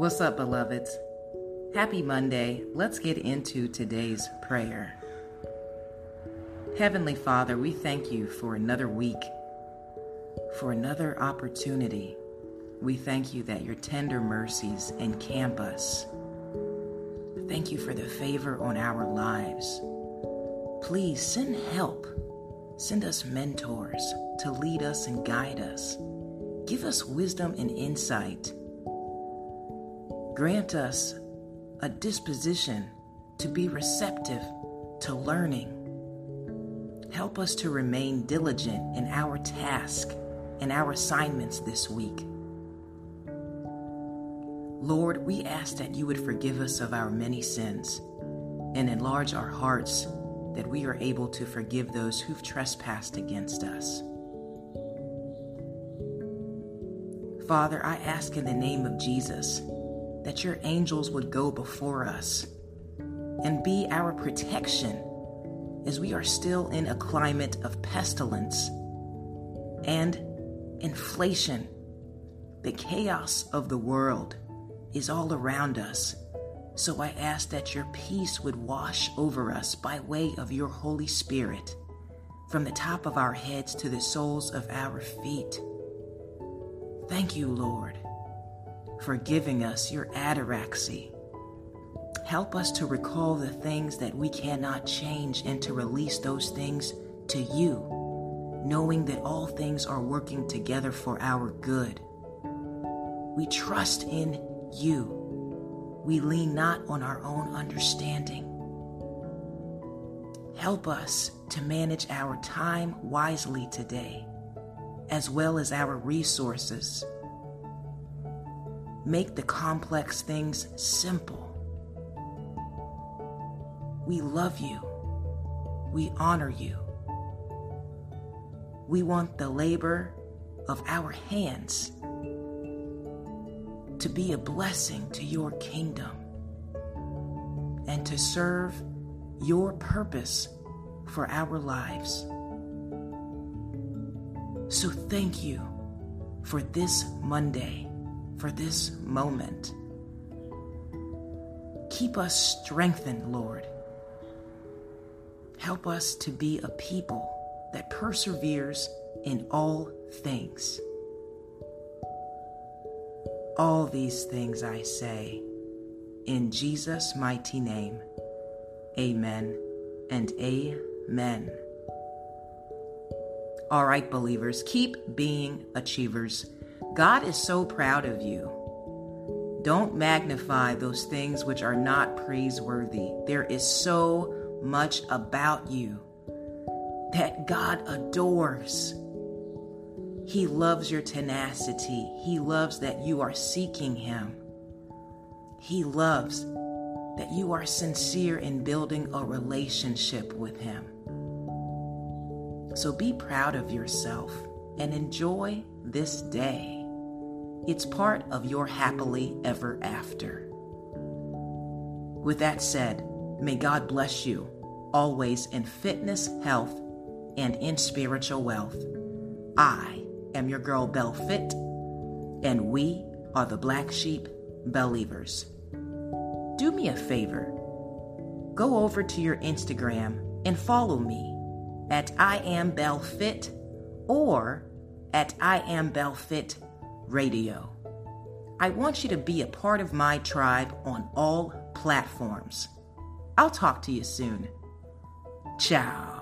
What's up, beloveds? Happy Monday. Let's get into today's prayer. Heavenly Father, we thank you for another week, for another opportunity. We thank you that your tender mercies encamp us. Thank you for the favor on our lives. Please send help. Send us mentors to lead us and guide us. Give us wisdom and insight. Grant us a disposition to be receptive to learning. Help us to remain diligent in our task and our assignments this week. Lord, we ask that you would forgive us of our many sins and enlarge our hearts that we are able to forgive those who've trespassed against us. Father, I ask in the name of Jesus that your angels would go before us and be our protection as we are still in a climate of pestilence and inflation. The chaos of the world is all around us. So I ask that your peace would wash over us by way of your Holy Spirit, from the top of our heads to the soles of our feet. Thank you, Lord for giving us your ataraxy. Help us to recall the things that we cannot change and to release those things to you, knowing that all things are working together for our good. We trust in you. We lean not on our own understanding. Help us to manage our time wisely today, as well as our resources Make the complex things simple. We love you. We honor you. We want the labor of our hands to be a blessing to your kingdom and to serve your purpose for our lives. So thank you for this Monday for this moment. Keep us strengthened, Lord. Help us to be a people that perseveres in all things. All these things I say in Jesus' mighty name. Amen and amen. All right, believers, keep being achievers. God is so proud of you. Don't magnify those things which are not praiseworthy. There is so much about you that God adores. He loves your tenacity. He loves that you are seeking Him. He loves that you are sincere in building a relationship with Him. So be proud of yourself and enjoy this day. It's part of your happily ever after. With that said, may God bless you always in fitness, health, and in spiritual wealth. I am your girl Bell Fit, and we are the Black Sheep Believers. Do me a favor. Go over to your Instagram and follow me at I am Bell Fit or at I am Bell Fit Radio. I want you to be a part of my tribe on all platforms. I'll talk to you soon. Ciao.